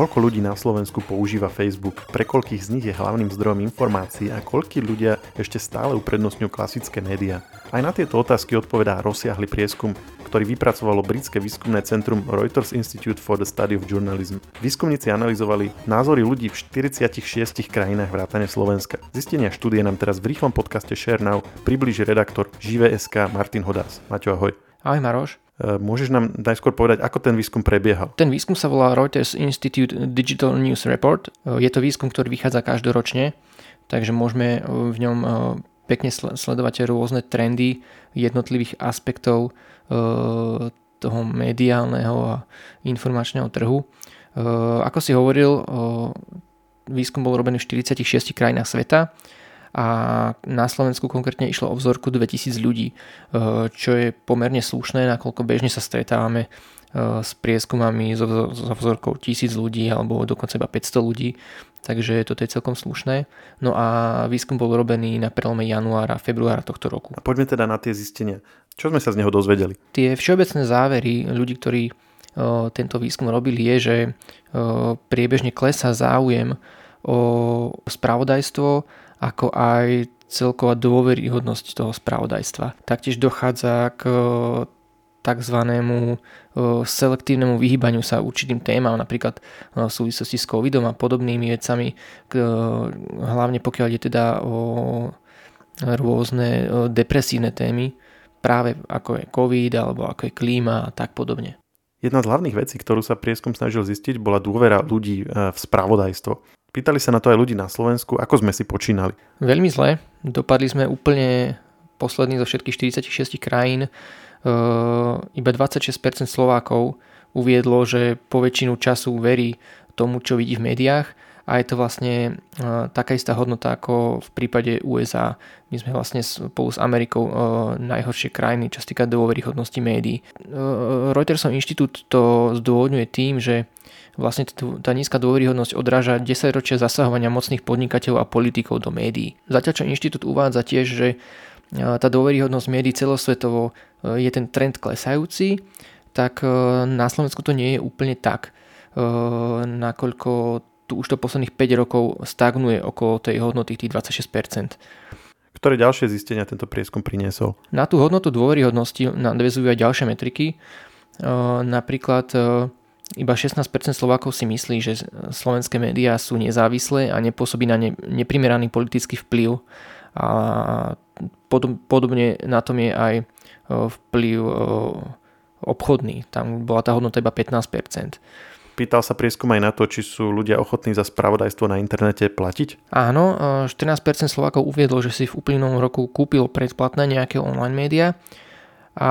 Koľko ľudí na Slovensku používa Facebook? Pre koľkých z nich je hlavným zdrojom informácií a koľkí ľudia ešte stále uprednostňujú klasické médiá? Aj na tieto otázky odpovedá rozsiahly prieskum, ktorý vypracovalo britské výskumné centrum Reuters Institute for the Study of Journalism. Výskumníci analyzovali názory ľudí v 46 krajinách vrátane Slovenska. Zistenia štúdie nám teraz v rýchlom podcaste Share približí redaktor Žive.sk Martin Hodás. Maťo, ahoj. Ahoj Maroš. E, môžeš nám najskôr povedať, ako ten výskum prebiehal? Ten výskum sa volá Reuters Institute Digital News Report. E, je to výskum, ktorý vychádza každoročne, takže môžeme e, v ňom pekne sledovať rôzne trendy jednotlivých aspektov toho mediálneho a informačného trhu. Ako si hovoril, výskum bol robený v 46 krajinách sveta a na Slovensku konkrétne išlo o vzorku 2000 ľudí, e, čo je pomerne slušné, nakoľko bežne sa stretávame e, s prieskumami so, so vzorkou 1000 ľudí alebo dokonca iba 500 ľudí, takže toto je celkom slušné. No a výskum bol robený na prelome januára a februára tohto roku. A poďme teda na tie zistenia. Čo sme sa z neho dozvedeli? Tie všeobecné závery ľudí, ktorí e, tento výskum robili, je, že priebežne klesá záujem o spravodajstvo ako aj celková dôveryhodnosť toho spravodajstva. Taktiež dochádza k tzv. selektívnemu vyhýbaniu sa určitým témam, napríklad v súvislosti s covidom a podobnými vecami, hlavne pokiaľ je teda o rôzne depresívne témy, práve ako je covid alebo ako je klíma a tak podobne. Jedna z hlavných vecí, ktorú sa prieskum snažil zistiť, bola dôvera ľudí v spravodajstvo. Pýtali sa na to aj ľudí na Slovensku, ako sme si počínali. Veľmi zle. Dopadli sme úplne posledný zo všetkých 46 krajín. Iba 26% Slovákov uviedlo, že po väčšinu času verí tomu, čo vidí v médiách a je to vlastne taká istá hodnota ako v prípade USA. My sme vlastne spolu s Amerikou najhoršie krajiny, čo sa týka dôveryhodnosti médií. Reutersov inštitút to zdôvodňuje tým, že vlastne tá nízka dôveryhodnosť odráža 10 ročia zasahovania mocných podnikateľov a politikov do médií. Zatiaľ čo inštitút uvádza tiež, že tá dôveryhodnosť médií celosvetovo je ten trend klesajúci, tak na Slovensku to nie je úplne tak, nakoľko tu už to posledných 5 rokov stagnuje okolo tej hodnoty tých 26%. Ktoré ďalšie zistenia tento prieskum priniesol? Na tú hodnotu dôveryhodnosti nadvezujú aj ďalšie metriky. Napríklad iba 16% Slovákov si myslí, že slovenské médiá sú nezávislé a nepôsobí na ne neprimeraný politický vplyv. A podobne na tom je aj vplyv obchodný. Tam bola tá hodnota iba 15%. Pýtal sa prieskum aj na to, či sú ľudia ochotní za spravodajstvo na internete platiť? Áno, 14% Slovákov uviedlo, že si v uplynulom roku kúpilo predplatné nejaké online médiá a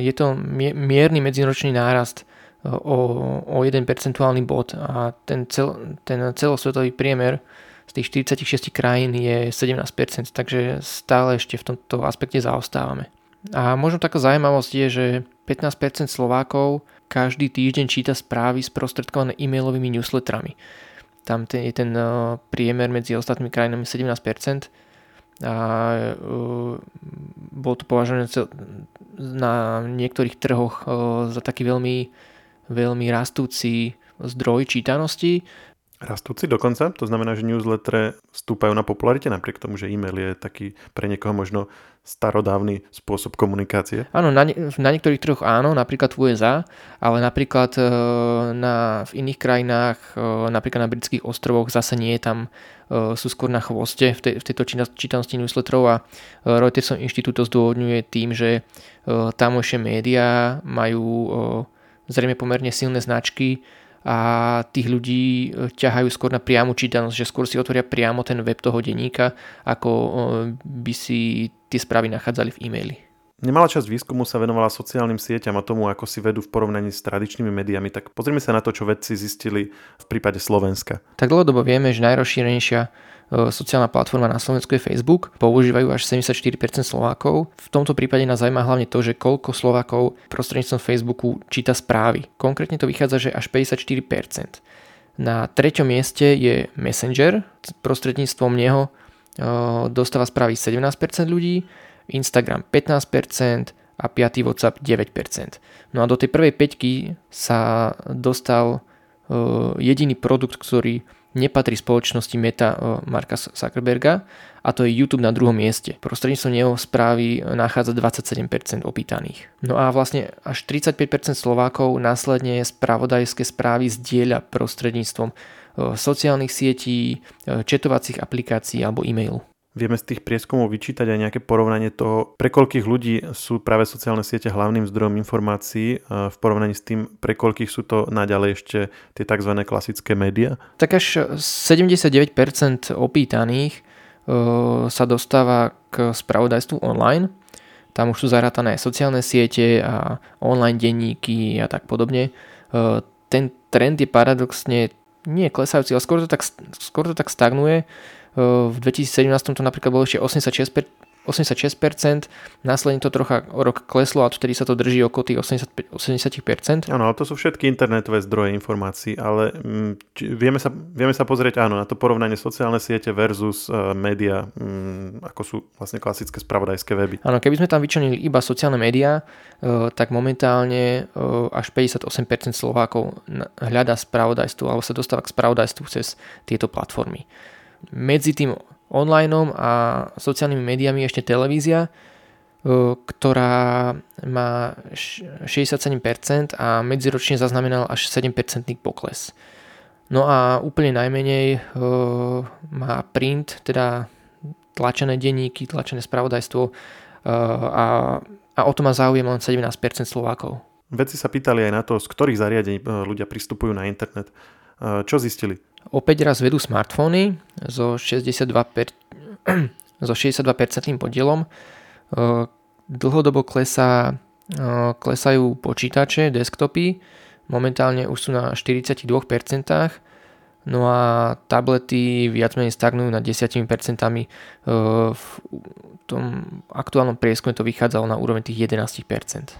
je to mierny medziročný nárast o, o jeden percentuálny bod a ten, cel, ten celosvetový priemer z tých 46 krajín je 17%, takže stále ešte v tomto aspekte zaostávame. A možno taká zaujímavosť je, že 15% Slovákov každý týždeň číta správy sprostredkované e-mailovými newsletterami. Tam ten, je ten uh, priemer medzi ostatnými krajinami 17% a uh, bol to považované na niektorých trhoch uh, za taký veľmi veľmi rastúci zdroj čítanosti. Rastúci dokonca? To znamená, že newsletter stúpajú na popularite napriek tomu, že e-mail je taký pre niekoho možno starodávny spôsob komunikácie? Áno, na, na niektorých trhoch áno, napríklad v USA, ale napríklad e, na, v iných krajinách, e, napríklad na britských ostrovoch zase nie je tam, e, sú skôr na chvoste v, te, v tejto čítanosti newsletterov a Reutersov inštitút to zdôvodňuje tým, že tamojšie médiá majú zrejme pomerne silné značky a tých ľudí e, ťahajú skôr na priamu čítanosť, že skôr si otvoria priamo ten web toho denníka, ako e, by si tie správy nachádzali v e-maili. Nemalá časť výskumu sa venovala sociálnym sieťam a tomu, ako si vedú v porovnaní s tradičnými médiami. Tak pozrime sa na to, čo vedci zistili v prípade Slovenska. Tak dlhodobo vieme, že najrozšírenejšia E, sociálna platforma na Slovensku je Facebook, používajú až 74% Slovákov. V tomto prípade nás zaujíma hlavne to, že koľko Slovákov prostredníctvom Facebooku číta správy. Konkrétne to vychádza, že až 54%. Na treťom mieste je Messenger, prostredníctvom neho e, dostáva správy 17% ľudí, Instagram 15% a 5. WhatsApp 9%. No a do tej prvej peťky sa dostal jediný produkt, ktorý nepatrí spoločnosti Meta Marka Zuckerberga a to je YouTube na druhom mieste. Prostredníctvom neho správy nachádza 27% opýtaných. No a vlastne až 35% Slovákov následne spravodajské správy zdieľa prostredníctvom sociálnych sietí, četovacích aplikácií alebo e-mailu. Vieme z tých prieskumov vyčítať aj nejaké porovnanie toho, pre koľkých ľudí sú práve sociálne siete hlavným zdrojom informácií v porovnaní s tým, pre koľkých sú to naďalej ešte tie tzv. klasické médiá? Tak až 79% opýtaných sa dostáva k spravodajstvu online. Tam už sú zarátané sociálne siete a online denníky a tak podobne. Ten trend je paradoxne nie klesajúci, ale skôr to tak, skôr to tak stagnuje v 2017 to napríklad bolo ešte 86, 86%, následne to trocha rok kleslo a vtedy sa to drží okolo tých 85, 80%. Áno, ale to sú všetky internetové zdroje informácií, ale mm, či, vieme, sa, vieme sa pozrieť áno, na to porovnanie sociálne siete versus uh, média, um, ako sú vlastne klasické spravodajské weby. Áno, keby sme tam vyčlenili iba sociálne médiá, uh, tak momentálne uh, až 58% Slovákov hľadá spravodajstvo alebo sa dostáva k spravodajstvu cez tieto platformy medzi tým online a sociálnymi médiami ešte televízia, ktorá má 67% a medziročne zaznamenal až 7% pokles. No a úplne najmenej má print, teda tlačené denníky, tlačené spravodajstvo a, a o to má záujem len 17% Slovákov. Vedci sa pýtali aj na to, z ktorých zariadení ľudia pristupujú na internet. Čo zistili? Opäť raz vedú smartfóny so 62%, per, so 62% podielom. Dlhodobo klesá, klesajú počítače, desktopy, momentálne už sú na 42%, no a tablety viac menej stagnujú na 10%. V tom aktuálnom prieskume to vychádzalo na úroveň tých 11%.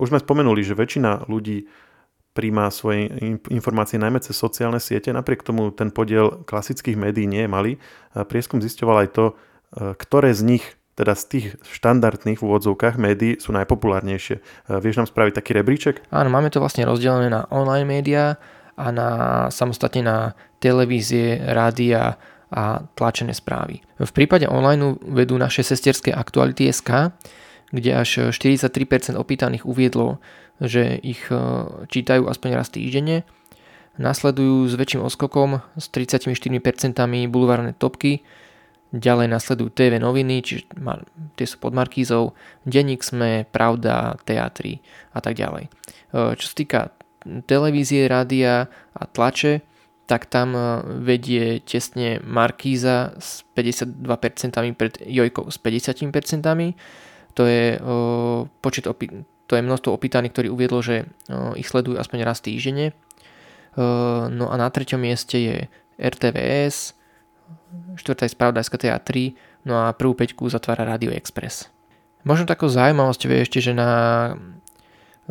Už sme spomenuli, že väčšina ľudí príjma svoje informácie najmä cez sociálne siete. Napriek tomu ten podiel klasických médií nie je malý. Prieskum zisťoval aj to, e, ktoré z nich teda z tých štandardných v úvodzovkách médií sú najpopulárnejšie. E, vieš nám spraviť taký rebríček? Áno, máme to vlastne rozdelené na online médiá a na, samostatne na televízie, rádia a tlačené správy. V prípade online vedú naše sesterské aktuality SK, kde až 43% opýtaných uviedlo, že ich e, čítajú aspoň raz týždenne. Nasledujú s väčším oskokom s 34% bulvárne topky, ďalej nasledujú TV noviny, čiže tie sú pod Markízou, Denník Sme, Pravda, Teatry a tak ďalej. E, čo sa týka televízie, rádia a tlače, tak tam e, vedie tesne Markíza s 52% pred Jojkou s 50%. To je počet opi- to je množstvo opýtaných, ktorí uviedlo, že ich sledujú aspoň raz týždenne. No a na treťom mieste je RTVS, štvrtá je Spravodajská TA3, no a prvú peťku zatvára Radio Express. Možno takou zaujímavosť je ešte, že na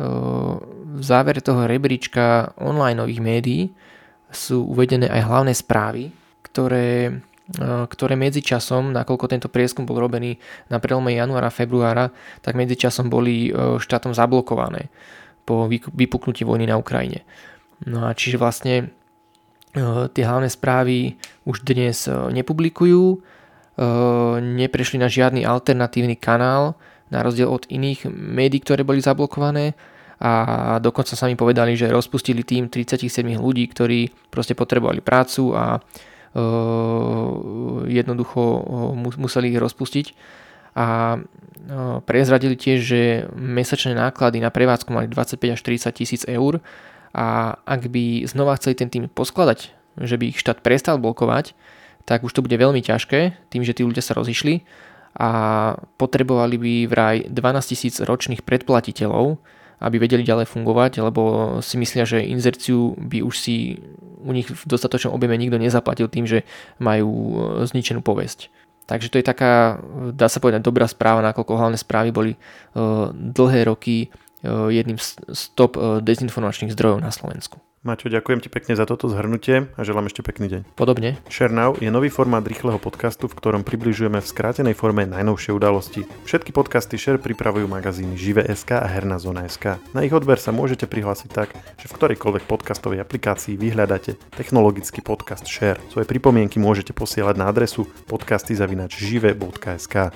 v závere toho rebríčka online médií sú uvedené aj hlavné správy, ktoré ktoré medzičasom, nakoľko tento prieskum bol robený na prelome januára a februára, tak medzičasom boli štátom zablokované po vypuknutí vojny na Ukrajine. No a čiže vlastne tie hlavné správy už dnes nepublikujú, neprešli na žiadny alternatívny kanál, na rozdiel od iných médií, ktoré boli zablokované a dokonca sami povedali, že rozpustili tým 37 ľudí, ktorí proste potrebovali prácu a jednoducho museli ich rozpustiť. A prezradili tiež, že mesačné náklady na prevádzku mali 25 až 30 tisíc eur a ak by znova chceli ten tým poskladať, že by ich štát prestal blokovať, tak už to bude veľmi ťažké, tým, že tí ľudia sa rozišli a potrebovali by vraj 12 tisíc ročných predplatiteľov, aby vedeli ďalej fungovať, lebo si myslia, že inzerciu by už si u nich v dostatočnom objeme nikto nezaplatil tým, že majú e, zničenú povesť. Takže to je taká, dá sa povedať, dobrá správa, nakoľko hlavné správy boli e, dlhé roky jedným z top dezinformačných zdrojov na Slovensku. Maťo, ďakujem ti pekne za toto zhrnutie a želám ešte pekný deň. Podobne. Share Now je nový formát rýchleho podcastu, v ktorom približujeme v skrátenej forme najnovšie udalosti. Všetky podcasty Share pripravujú magazíny Žive.sk a Herná zóna.sk. Na ich odber sa môžete prihlásiť tak, že v ktorejkoľvek podcastovej aplikácii vyhľadáte technologický podcast Share. Svoje pripomienky môžete posielať na adresu podcasty.žive.sk.